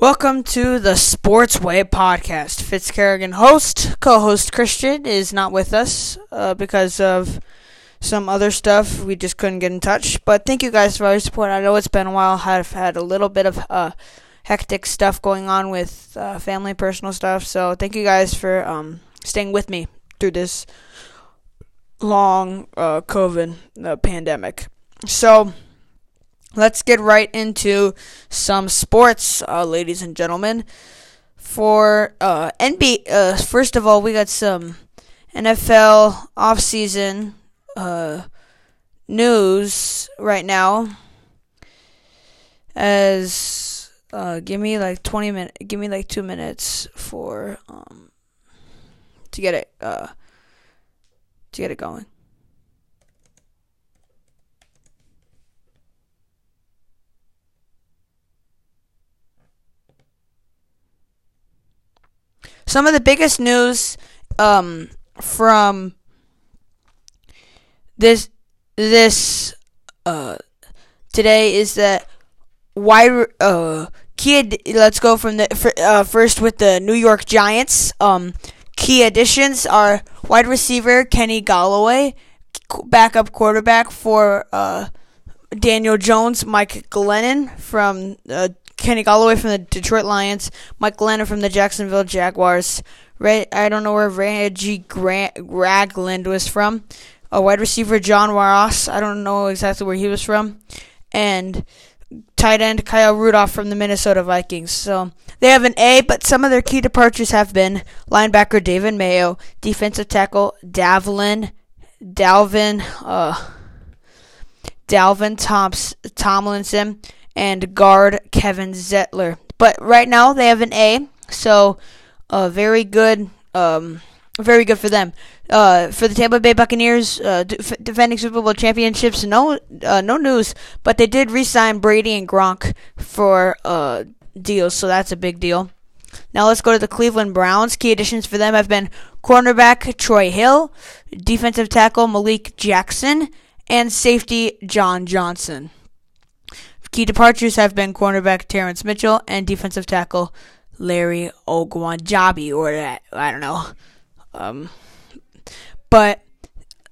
Welcome to the Sportsway podcast. Fitzcarrigan host, co-host Christian is not with us uh, because of some other stuff. We just couldn't get in touch. But thank you guys for all your support. I know it's been a while. I've had a little bit of uh, hectic stuff going on with uh, family, personal stuff. So thank you guys for um, staying with me through this long uh, COVID uh, pandemic. So let's get right into some sports, uh, ladies and gentlemen. For uh, NBA, uh, first of all, we got some NFL offseason uh, news right now. As uh, give me like twenty minutes, give me like two minutes for um to get it uh to get it going. Some of the biggest news um, from this this uh, today is that why uh key let's go from the uh, first with the New York Giants. Um key additions are wide receiver Kenny Golladay backup quarterback for uh Daniel Jones Mike Glennon from uh, Kenny Golladay from the Detroit Lions, Mike Glennon from the Jacksonville Jaguars. Ray, I don't know where Reggie Grant, Ragland was from. A wide receiver John Ross. I don't know exactly where he was from. And tight end Kyle Rudolph from the Minnesota Vikings. So they have an A, but some of their key departures have been linebacker David Mayo, defensive tackle Davlin, Dalvin, uh, Dalvin Toms, Tomlinson, and guard Kevin Zettler. But right now they have an A, so uh, very good, um, very good for them. Uh, for the Tampa Bay Buccaneers, uh, defending Super Bowl championships, no, uh, no news, but they did re-sign Brady and Gronk for uh, deals, so that's a big deal. Now let's go to the Cleveland Browns. Key additions for them have been cornerback Troy Hill, defensive tackle Malik Jackson, and safety John Johnson. Key departures have been cornerback Terrance Mitchell and defensive tackle Larry Ogunjobi, or that I don't know. Um, but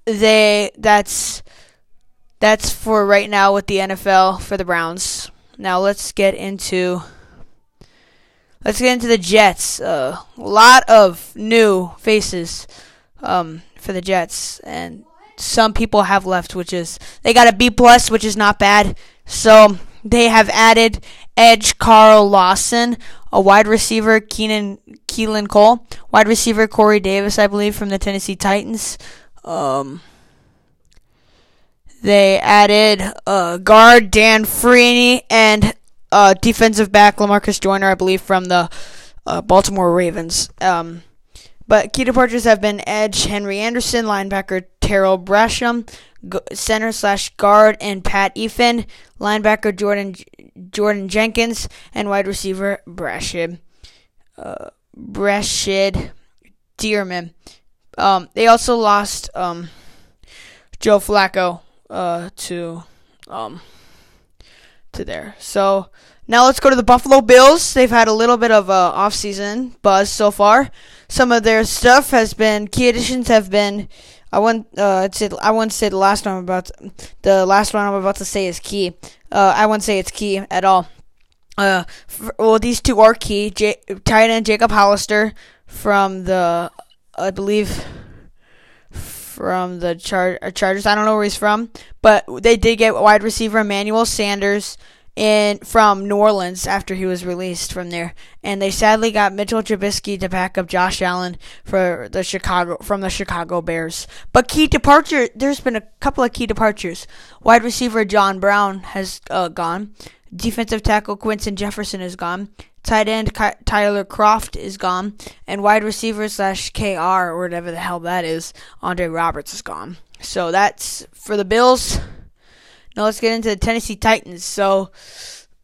they that's that's for right now with the NFL for the Browns. Now let's get into let's get into the Jets. Uh, a lot of new faces um, for the Jets, and some people have left, which is they got a B plus, which is not bad. So they have added edge Carl Lawson, a wide receiver Keenan Keelan Cole, wide receiver Corey Davis, I believe, from the Tennessee Titans. Um, they added uh, guard Dan Freeney and uh, defensive back Lamarcus Joyner, I believe, from the uh, Baltimore Ravens. Um, but key departures have been edge Henry Anderson, linebacker Tarell Basham, center slash guard and Pat Elflein, linebacker Jordan Jordan Jenkins, and wide receiver Brashid uh, Brashid Dearman. Um, they also lost um, Joe Flacco uh, to um, to there. So now let's go to the Buffalo Bills. They've had a little bit of a offseason buzz so far. Some of their stuff has been key additions have been I want uh say I wouldn't say the last one I'm about to, the last one I'm about to say is key. Uh, I won't say it's key at all. Uh, for, well, these two are key. J- tight end Jacob Hollister from the I believe from the Char- uh, Chargers. I don't know where he's from, but they did get wide receiver Emmanuel Sanders in from New Orleans after he was released from there, and they sadly got Mitchell Trubisky to back up Josh Allen for the Chicago from the Chicago Bears. But key departure, there's been a couple of key departures. Wide receiver John Brown has uh, gone. Defensive tackle Quinton Jefferson is gone. Tight end Tyler Kroft is gone, and wide receiver slash KR or whatever the hell that is, Andre Roberts is gone. So that's for the Bills. Now let's get into the Tennessee Titans. So,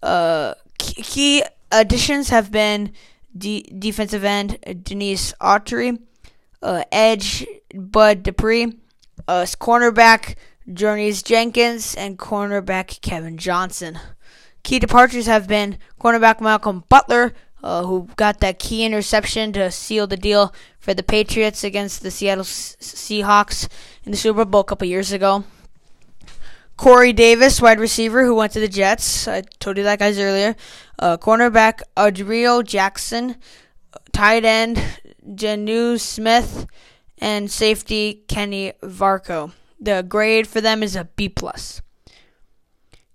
uh, key additions have been de- defensive end Denice Autry, uh, edge Bud Dupree, uh, cornerback Janoris Jenkins, and cornerback Kevin Johnson. Key departures have been cornerback Malcolm Butler, uh, who got that key interception to seal the deal for the Patriots against the Seattle Seahawks in the Super Bowl a couple years ago. Corey Davis, wide receiver, who went to the Jets. I told you that guys earlier. Uh, cornerback Adrio Jackson, tight end Jonnu Smith, and safety Kenny Varco. The grade for them is a B plus.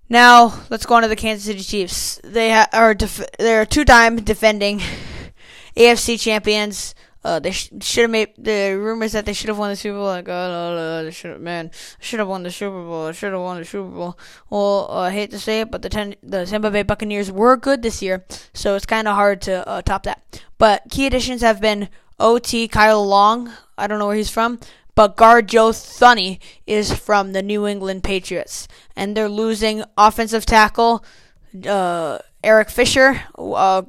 Now let's go on to the Kansas City Chiefs. They ha- are def- they're two-time defending AFC champions. Uh, they sh- should have made the rumors that they should have won the Super Bowl. Like, oh, no, no, they should have, man, should have won the Super Bowl. Should have won the Super Bowl. Well, uh, I hate to say it, but the ten- the Tampa Bay Buccaneers were good this year, so it's kind of hard to uh, top that. But key additions have been OT Kyle Long. I don't know where he's from, but guard Joe Thuney is from the New England Patriots, and they're losing offensive tackle. Uh, Eric Fisher, uh,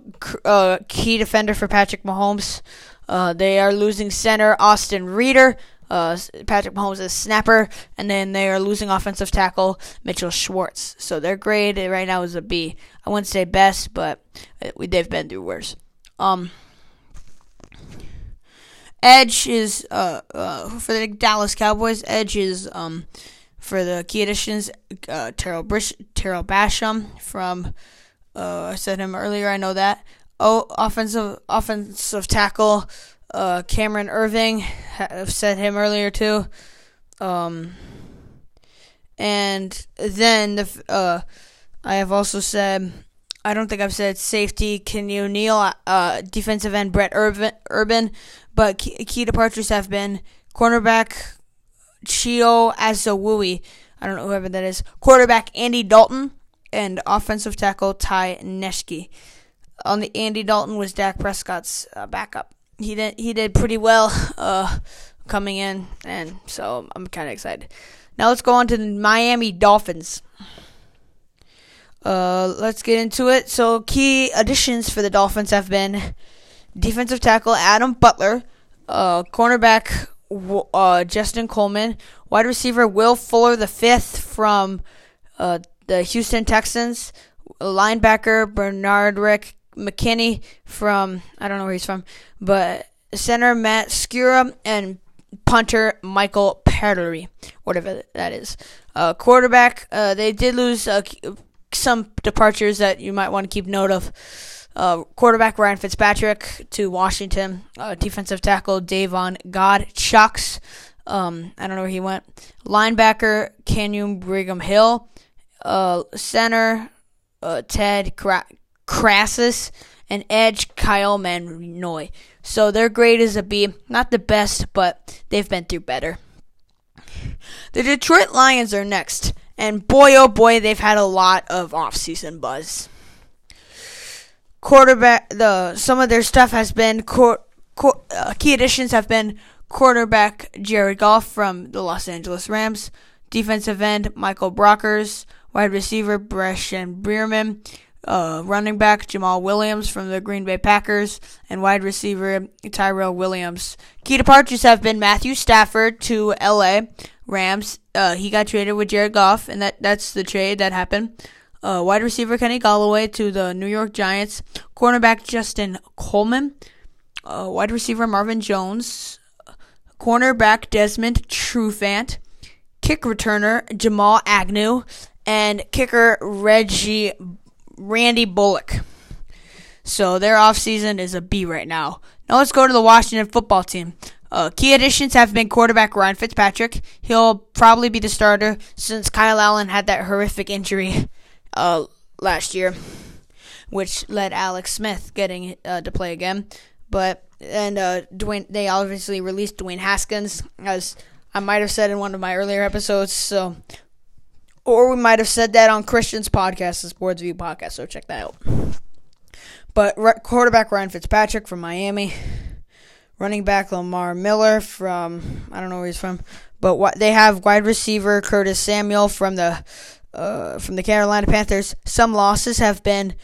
uh, key defender for Patrick Mahomes. Uh, they are losing center Austin Reiter. Uh, Patrick Mahomes is snapper, and then they are losing offensive tackle Mitchell Schwartz. So their grade right now is a B. I wouldn't say best, but they've been through worse. Um, Edge is uh, uh, for the Dallas Cowboys. Edge is um, for the key additions. Uh, Terrell Brish, Tarell Basham from uh, I said him earlier. I know that. Oh, offensive offensive tackle uh, Cameron Erving. I've said him earlier too. Um, and then the uh, I have also said I don't think I've said safety Keanu Neal, uh, defensive end Brett Urban, Urban but key, key departures have been cornerback Chio Azawui. I don't know whoever that is. Quarterback Andy Dalton and offensive tackle Ty Nsekhe on the Andy Dalton was Dak Prescott's uh, backup. He did he did pretty well uh, coming in, and so I'm kind of excited. Now let's go on to the Miami Dolphins. Uh, let's get into it. So key additions for the Dolphins have been defensive tackle Adam Butler, uh, cornerback uh, Justin Coleman, wide receiver Will Fuller the fifth from uh, the Houston Texans, linebacker Bernard Rick McKinney from I don't know where he's from, but center Matt Skura and punter Michael Perry, whatever that is. Uh, quarterback, uh, they did lose uh, some departures that you might want to keep note of. Uh, quarterback Ryan Fitzpatrick to Washington. Uh, defensive tackle Davon Godchaux. Um, I don't know where he went. Linebacker Canyon Brigham Hill. Uh, center Ted Cra- Crassus, and edge Kyle Van Noy. So their grade is a B. Not the best, but they've been through better. The Detroit Lions are next, and boy oh boy, they've had a lot of offseason buzz. Quarterback, the some of their stuff has been cor, cor, uh, key additions have been quarterback Jared Goff from the Los Angeles Rams, defensive end Michael Brockers, wide receiver Breshan Bierman, uh, running back Jamaal Williams from the Green Bay Packers, and wide receiver Tyrell Williams. Key departures have been Matthew Stafford to LA Rams. Uh, he got traded with Jared Goff, and that, that's the trade that happened. Uh, wide receiver Kenny Golladay to the New York Giants. Cornerback Justin Coleman. Uh, wide receiver Marvin Jones. Cornerback Desmond Trufant. Kick returner Jamal Agnew. And kicker Reggie Randy Bullock. So their offseason is a B right now. Now let's go to the Washington football team. Uh, key additions have been quarterback Ryan Fitzpatrick. He'll probably be the starter since Kyle Allen had that horrific injury uh, last year, which led Alex Smith getting uh, to play again. But and uh, Dwayne, they obviously released Dwayne Haskins, as I might have said in one of my earlier episodes. So or we might have said that on Christian's podcast, the Sports View podcast. So check that out. But quarterback Ryan Fitzpatrick from Miami, running back Lamar Miller from I don't know where he's from, but they have wide receiver Curtis Samuel from the uh, from the Carolina Panthers. Some losses have been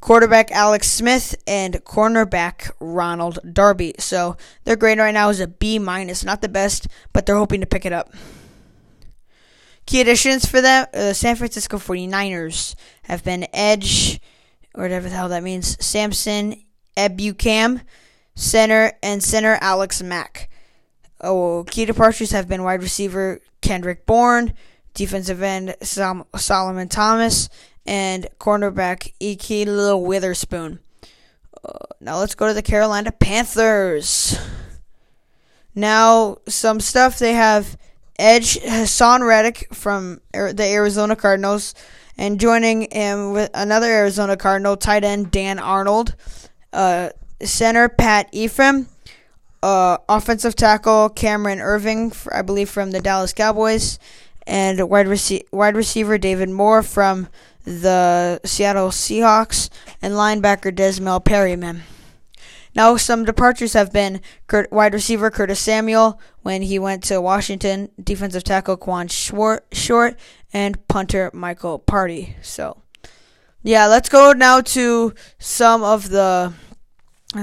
quarterback Alex Smith and cornerback Ronald Darby. So their grade right now is a B minus, not the best, but they're hoping to pick it up. Key additions for them, uh, San Francisco 49ers have been Edge, or whatever the hell that means, Samson Ebukam, center, and center Alex Mack. Oh, key departures have been wide receiver Kendrick Bourne, defensive end Sol- Solomon Thomas, and cornerback Ike Little Witherspoon. Uh, now let's go to the Carolina Panthers. Now, some stuff they have Edge Haason Reddick from the Arizona Cardinals, and joining him with another Arizona Cardinal tight end Dan Arnold, uh, center Pat Ephraim, uh, offensive tackle Cameron Erving, I believe from the Dallas Cowboys, and wide, rec- wide receiver David Moore from the Seattle Seahawks, and linebacker Desmond Perryman. Now, some departures have been Kurt, wide receiver Curtis Samuel when he went to Washington, defensive tackle Quan Short, Short and punter Michael Party. So, yeah, let's go now to some of the.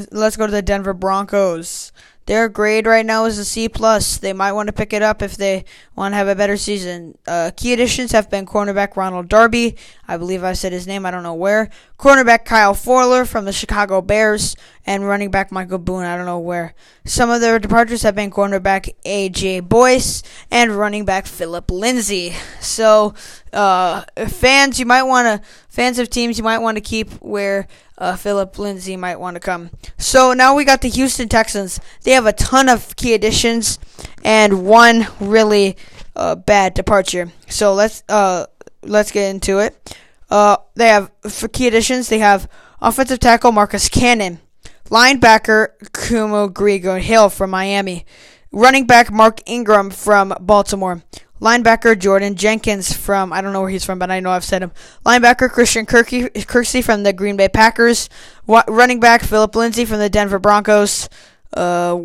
Let's go to the Denver Broncos. Their grade right now is a C plus. They might want to pick it up if they want to have a better season. Uh, key additions have been cornerback Ronald Darby. I believe I said his name. I don't know where. Cornerback Kyle Fuller from the Chicago Bears and running back Michael Boone. I don't know where. Some of their departures have been cornerback AJ Boyce and running back Phillip Lindsay. So, uh, fans, you might want to fans of teams, you might want to keep where uh, Phillip Lindsay might want to come. So now we got the Houston Texans. They have a ton of key additions and one really uh, bad departure. So let's uh, let's get into it. Uh, they have for key additions. They have offensive tackle Marcus Cannon, linebacker Kumo Grigo Hill from Miami, running back Mark Ingram from Baltimore, Linebacker Jordan Jenkins from I don't know where he's from, but I know I've said him. Linebacker Christian Kirky, Kirksey from the Green Bay Packers. running back Phillip Lindsay from the Denver Broncos. Uh,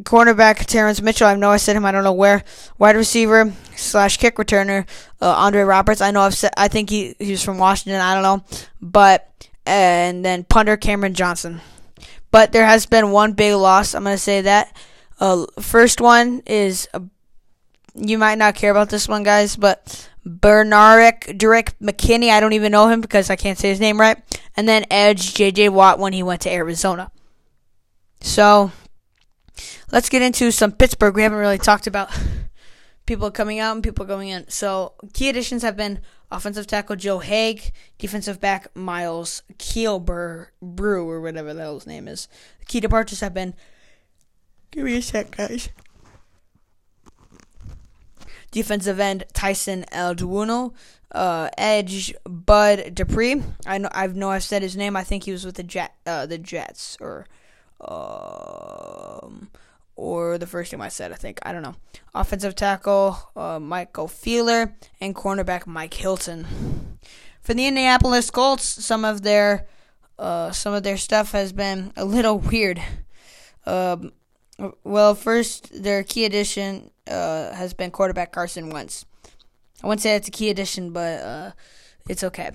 cornerback Terrance Mitchell. I know I said him. I don't know where. Wide receiver slash kick returner uh, Andre Roberts. I know I've said. I think he he's from Washington. I don't know, but and then punter Cameron Johnson. But there has been one big loss. I'm gonna say that. Uh, first one is a you might not care about this one, guys, but Benardrick Derek McKinney. I don't even know him because I can't say his name right. And then Edge J.J. Watt when he went to Arizona. So let's get into some Pittsburgh. We haven't really talked about people coming out and people going in. So key additions have been offensive tackle Joe Haeg, defensive back Miles Keelber Brew or whatever hell his name is. The key departures have been. Give me a sec, guys defensive end Tyson Elduino, uh, edge Bud Dupree. I know I know I've said his name. I think he was with the Jet, uh, the Jets, or um, or the first name I said. I think I don't know. Offensive tackle uh, Michael Feeler and cornerback Mike Hilton. For the Indianapolis Colts, some of their uh, some of their stuff has been a little weird. Um, well, first, their key addition uh, has been quarterback Carson Wentz. I wouldn't say it's a key addition, but uh, it's okay.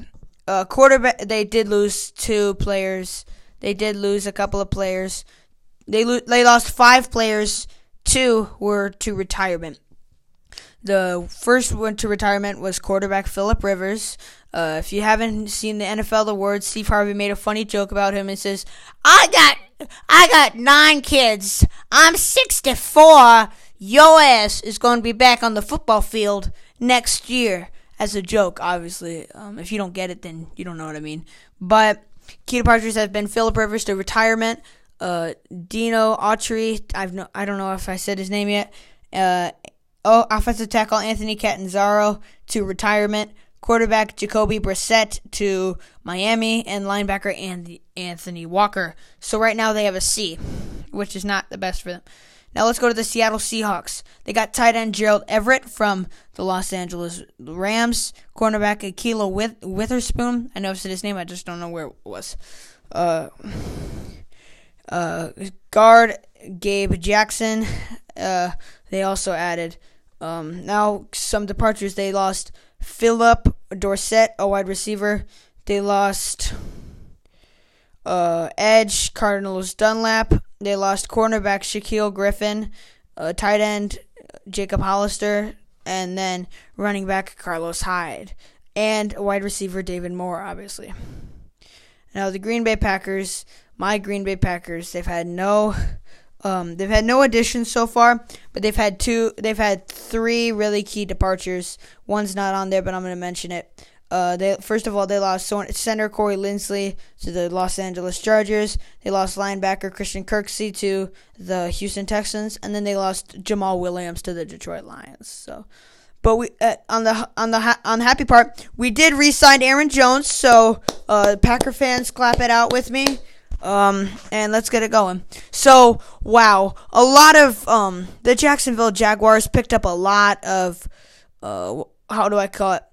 Uh, quarterback, they did lose two players. They did lose a couple of players. They lo- they lost five players. Two were to retirement. The first one to retirement was quarterback Philip Rivers. Uh, if you haven't seen the NFL awards, Steve Harvey made a funny joke about him and says, "I got, I got nine kids. I'm 64. Your ass is going to be back on the football field next year." As a joke, obviously. Um, if you don't get it, then you don't know what I mean. But key departures have been Philip Rivers to retirement. Uh, Dino Autry, I've no, I don't know if I said his name yet. Uh, oh, offensive tackle Anthony Catanzaro to retirement quarterback Jacoby Brissett to Miami, and linebacker Anthony Walker. So right now they have a C, which is not the best for them. Now let's go to the Seattle Seahawks. They got tight end Gerald Everett from the Los Angeles Rams, cornerback Ahkello With- Witherspoon. I know I've said his name, I just don't know where it was. Uh, uh, guard Gabe Jackson. Uh, they also added. Um, now some departures. They lost Phillip Dorsett, a wide receiver. They lost uh, edge Cardinals Dunlap. They lost cornerback Shaquill Griffin, uh, tight end Jacob Hollister, and then running back Carlos Hyde, and wide receiver David Moore, obviously. Now the Green Bay Packers, my Green Bay Packers, they've had no um, they've had no additions so far, but they've had two. They've had three really key departures. One's not on there, but I'm going to mention it. Uh, they first of all they lost center Corey Linsley to the Los Angeles Chargers. They lost linebacker Christian Kirksey to the Houston Texans, and then they lost Jamaal Williams to the Detroit Lions. So, but we uh, on the on the ha- on the happy part, we did re-sign Aaron Jones. So, uh, Packer fans, clap it out with me. Um, and let's get it going. So, wow, a lot of um the Jacksonville Jaguars picked up a lot of uh how do I call it?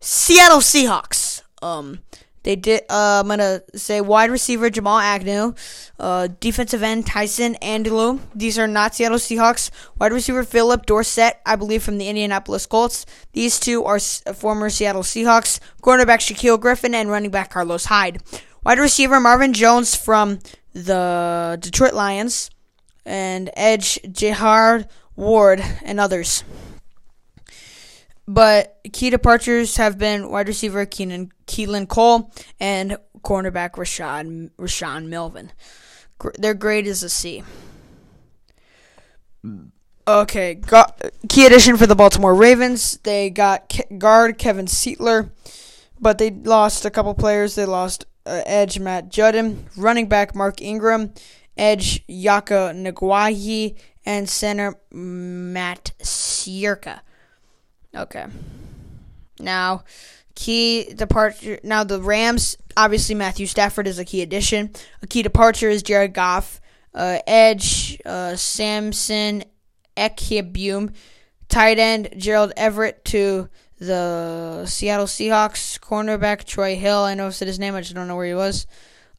Seattle Seahawks. Um, they did. Uh, I'm gonna say wide receiver Jamal Agnew, uh, defensive end Tyson Andelou. These are not Seattle Seahawks. Wide receiver Phillip Dorsett, I believe from the Indianapolis Colts. These two are former Seattle Seahawks. Cornerback Shaquill Griffin and running back Carlos Hyde. Wide receiver Marvin Jones from the Detroit Lions, and edge Jihad Ward and others. But key departures have been wide receiver Keenan Keelan Cole and cornerback Rashad Rashaan Melvin. Their grade is a C. Okay, got, key addition for the Baltimore Ravens. They got guard Kevin Seatler, but they lost a couple players. They lost uh, edge Matt Judon, running back Mark Ingram, edge Yaka Nagwahi, and center Matt Sierka. Okay. Now, key departure. Now the Rams. Obviously, Matthew Stafford is a key addition. A key departure is Jared Goff. Uh, edge uh, Samson Ebukam. Tight end Gerald Everett to the Seattle Seahawks. Cornerback Troy Hill. I know I said his name. I just don't know where he was.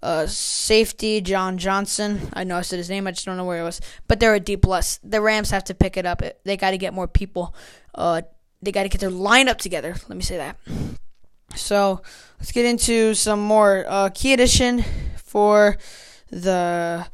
Uh, safety John Johnson. I know I said his name. I just don't know where he was. But they're a D plus. The Rams have to pick it up. They got to get more people. Uh, they got to get their lineup together. Let me say that. So let's get into some more uh, key addition for the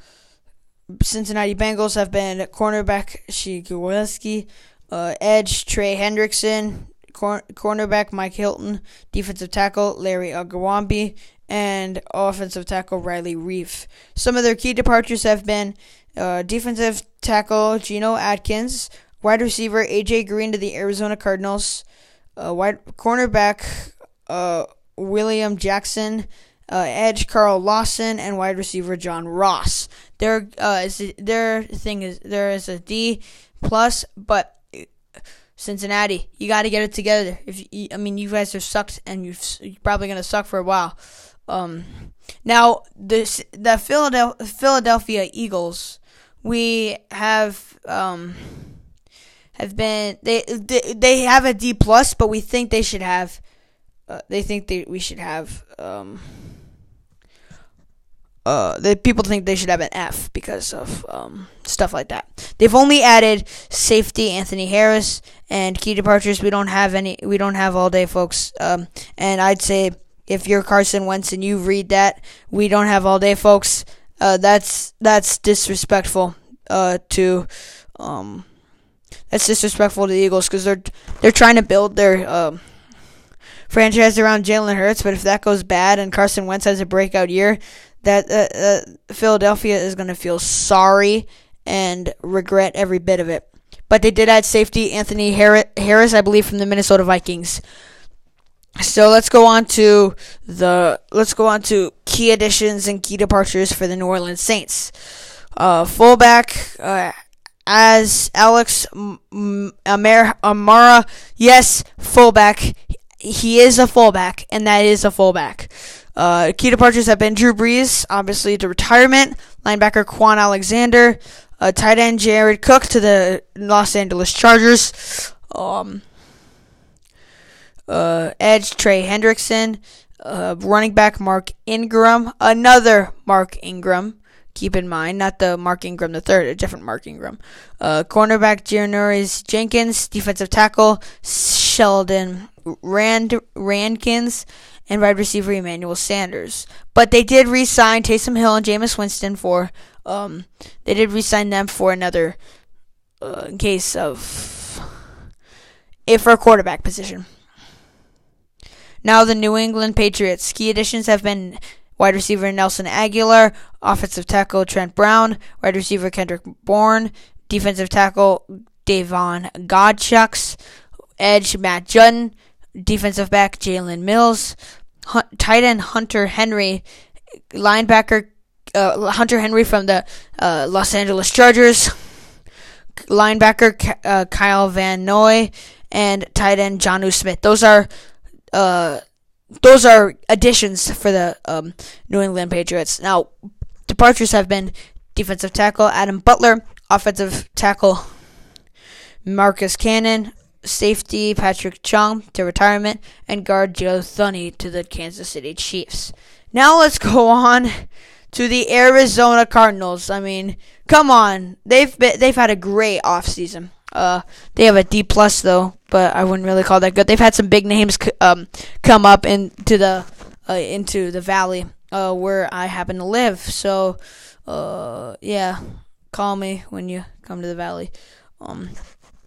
Cincinnati Bengals have been cornerback Shigowski, uh, edge Trey Hendrickson, cor- cornerback Mike Hilton, defensive tackle Larry Ogunjobi, and offensive tackle Riley Reiff. Some of their key departures have been uh, defensive tackle Geno Atkins, wide receiver AJ Green to the Arizona Cardinals, uh, wide cornerback uh, William Jackson, uh, edge Carl Lawson, and wide receiver John Ross. Their uh, is their thing is there is a D plus, but Cincinnati, you got to get it together. If you, I mean, you guys have sucked, and you've, you're probably gonna suck for a while. Um, now the the Philadelphia, Philadelphia Eagles, we have um have been they they, they have a D plus, but we think they should have. Uh, they think they we should have. Um, uh, the people think they should have an F because of um, stuff like that. They've only added safety Anthony Harris and key departures. We don't have any. We don't have all day, folks. Um, and I'd say if you're Carson Wentz and you read that, we don't have all day, folks. Uh, that's that's disrespectful uh, to um, that's disrespectful to the Eagles because they're they're trying to build their um, franchise around Jalen Hurts. But if that goes bad and Carson Wentz has a breakout year, that uh, uh, Philadelphia is going to feel sorry and regret every bit of it. But they did add safety Anthony Harris, I believe, from the Minnesota Vikings. So let's go on to the let's go on to key additions and key departures for the New Orleans Saints. Uh, fullback uh, as Alex Amara. Yes, fullback. He is a fullback, and that is a fullback. Uh, key departures have been Drew Brees, obviously to retirement. Linebacker Kwon Alexander. Uh, tight end Jared Cook to the Los Angeles Chargers. Um, uh, edge Trey Hendrickson. Uh, running back Mark Ingram. Another Mark Ingram. Keep in mind, not the Mark Ingram the third, a different Mark Ingram. Uh, cornerback Janoris Jenkins, defensive tackle Sheldon Rand Rankins, and wide receiver Emmanuel Sanders. But they did re-sign Taysom Hill and Jameis Winston for um, they did re-sign them for another uh, in case of a for a quarterback position. Now the New England Patriots key additions have been wide receiver Nelson Agholor, offensive tackle Trent Brown, wide receiver Kendrick Bourne, defensive tackle Davon Godchaux, edge Matt Judon, defensive back Jalen Mills, tight end Hunter Henry, linebacker uh, Hunter Henry from the uh, Los Angeles Chargers, linebacker uh, Kyle Van Noy, and tight end Jonnu Smith. Those are uh, those are additions for the um, New England Patriots. Now, departures have been defensive tackle Adam Butler, offensive tackle Marcus Cannon, safety Patrick Chung to retirement, and guard Joe Thuney to the Kansas City Chiefs. Now let's go on to the Arizona Cardinals. I mean, come on, they've been, they've had a great offseason. Uh, they have a D plus though, but I wouldn't really call that good. They've had some big names um, come up into the uh, into the valley uh, where I happen to live. So, uh, yeah, call me when you come to the valley. Um,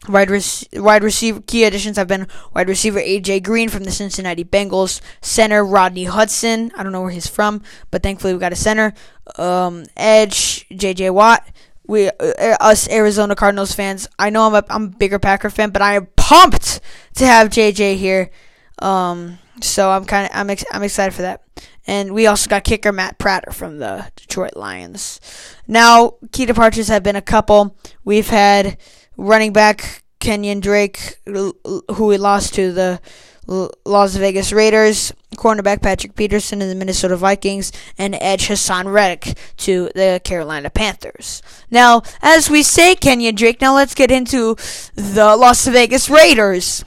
Wide, rec- wide receiver key additions have been wide receiver AJ Green from the Cincinnati Bengals, center Rodney Hudson. I don't know where he's from, but thankfully we got a center. Um, edge JJ Watt. We uh, us Arizona Cardinals fans. I know I'm a I'm a bigger Packer fan, but I am pumped to have JJ here. Um, so I'm kind of I'm ex- I'm excited for that. And we also got kicker Matt Prater from the Detroit Lions. Now, key departures have been a couple. We've had running back Kenyan Drake, who we lost to the Las Vegas Raiders, cornerback Patrick Peterson in the Minnesota Vikings, and edge Haason Reddick to the Carolina Panthers. Now, as we say Kenyan Drake, now let's get into the Las Vegas Raiders.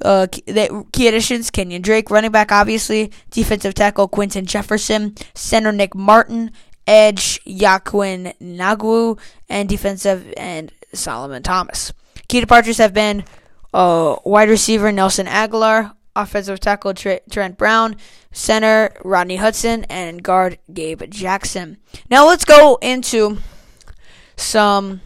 Uh, key additions: Kenyan Drake, running back, obviously, defensive tackle Quinton Jefferson, center Nick Martin, edge Yaquin Ngwu, and defensive end Solomon Thomas. Key departures have been uh, wide receiver Nelson Agholor, offensive tackle Trent Brown, center Rodney Hudson, and guard Gabe Jackson. Now let's go into some.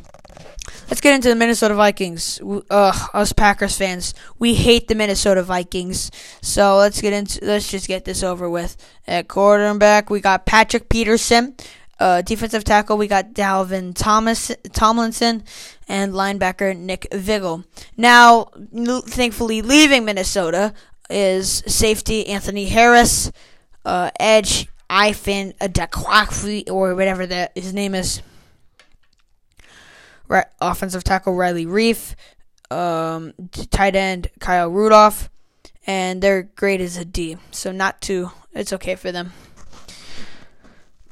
Let's get into the Minnesota Vikings. Us Packers fans, we hate the Minnesota Vikings. So let's get into. Let's just get this over with. At quarterback, we got Patrick Peterson. Uh, defensive tackle, we got Dalvin Thomas Tomlinson, and linebacker Nick Vigil. Now, thankfully, leaving Minnesota is safety Anthony Harris, uh, edge Ifan Adekwafi, or whatever that his name is. Offensive tackle Riley Reiff, um, tight end Kyle Rudolph, and their grade is a D, so not too. It's okay for them.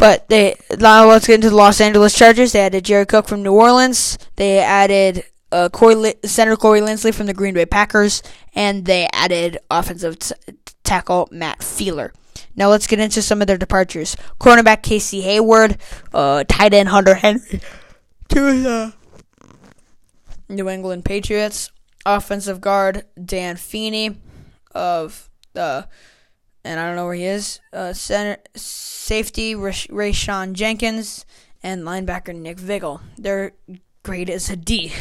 But they now let's get into the Los Angeles Chargers. They added Jared Cook from New Orleans. They added uh, Corey, center Corey Linsley from the Green Bay Packers, and they added offensive t- tackle Matt Feeler. Now let's get into some of their departures. Cornerback Casey Hayward, uh, tight end Hunter Henry to the New England Patriots. Offensive guard Dan Feeney of the and I don't know where he is. Uh, center safety Rayshawn Jenkins and linebacker Nick Vigil. Their grade is a D.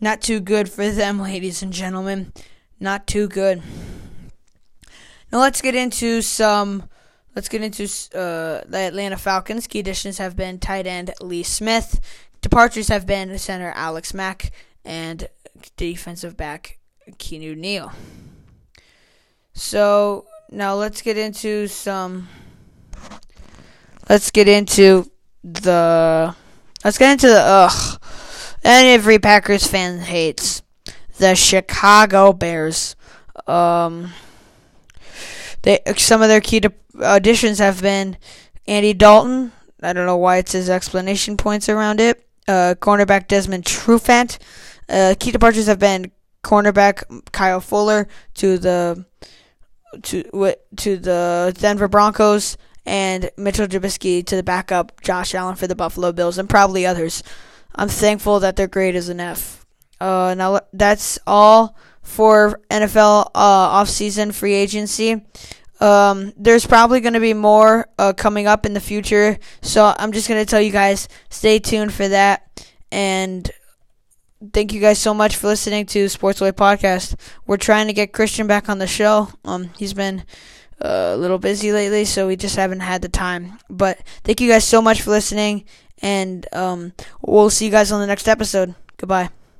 Not too good for them, ladies and gentlemen. Not too good. Now let's get into some. Let's get into uh, the Atlanta Falcons. Key additions have been tight end Lee Smith. Departures have been center Alex Mack and defensive back Keanu Neal. So now let's get into some. Let's get into the. Let's get into the ugh. And every Packers fan hates the Chicago Bears. Um, they some of their key additions have been Andy Dalton. I don't know why it says explanation points around it. Uh, cornerback Desmond Trufant. Uh, key departures have been cornerback Kyle Fuller to the to to the Denver Broncos and Mitchell Trubisky to the backup Josh Allen for the Buffalo Bills and probably others. I'm thankful that their grade is an F. Uh, now that's all for NFL uh, offseason free agency. Um, there's probably going to be more uh, coming up in the future, so I'm just going to tell you guys stay tuned for that. And thank you guys so much for listening to Sportsway Podcast. We're trying to get Christian back on the show. Um, he's been uh, a little busy lately, so we just haven't had the time. But thank you guys so much for listening, and um, we'll see you guys on the next episode. Goodbye.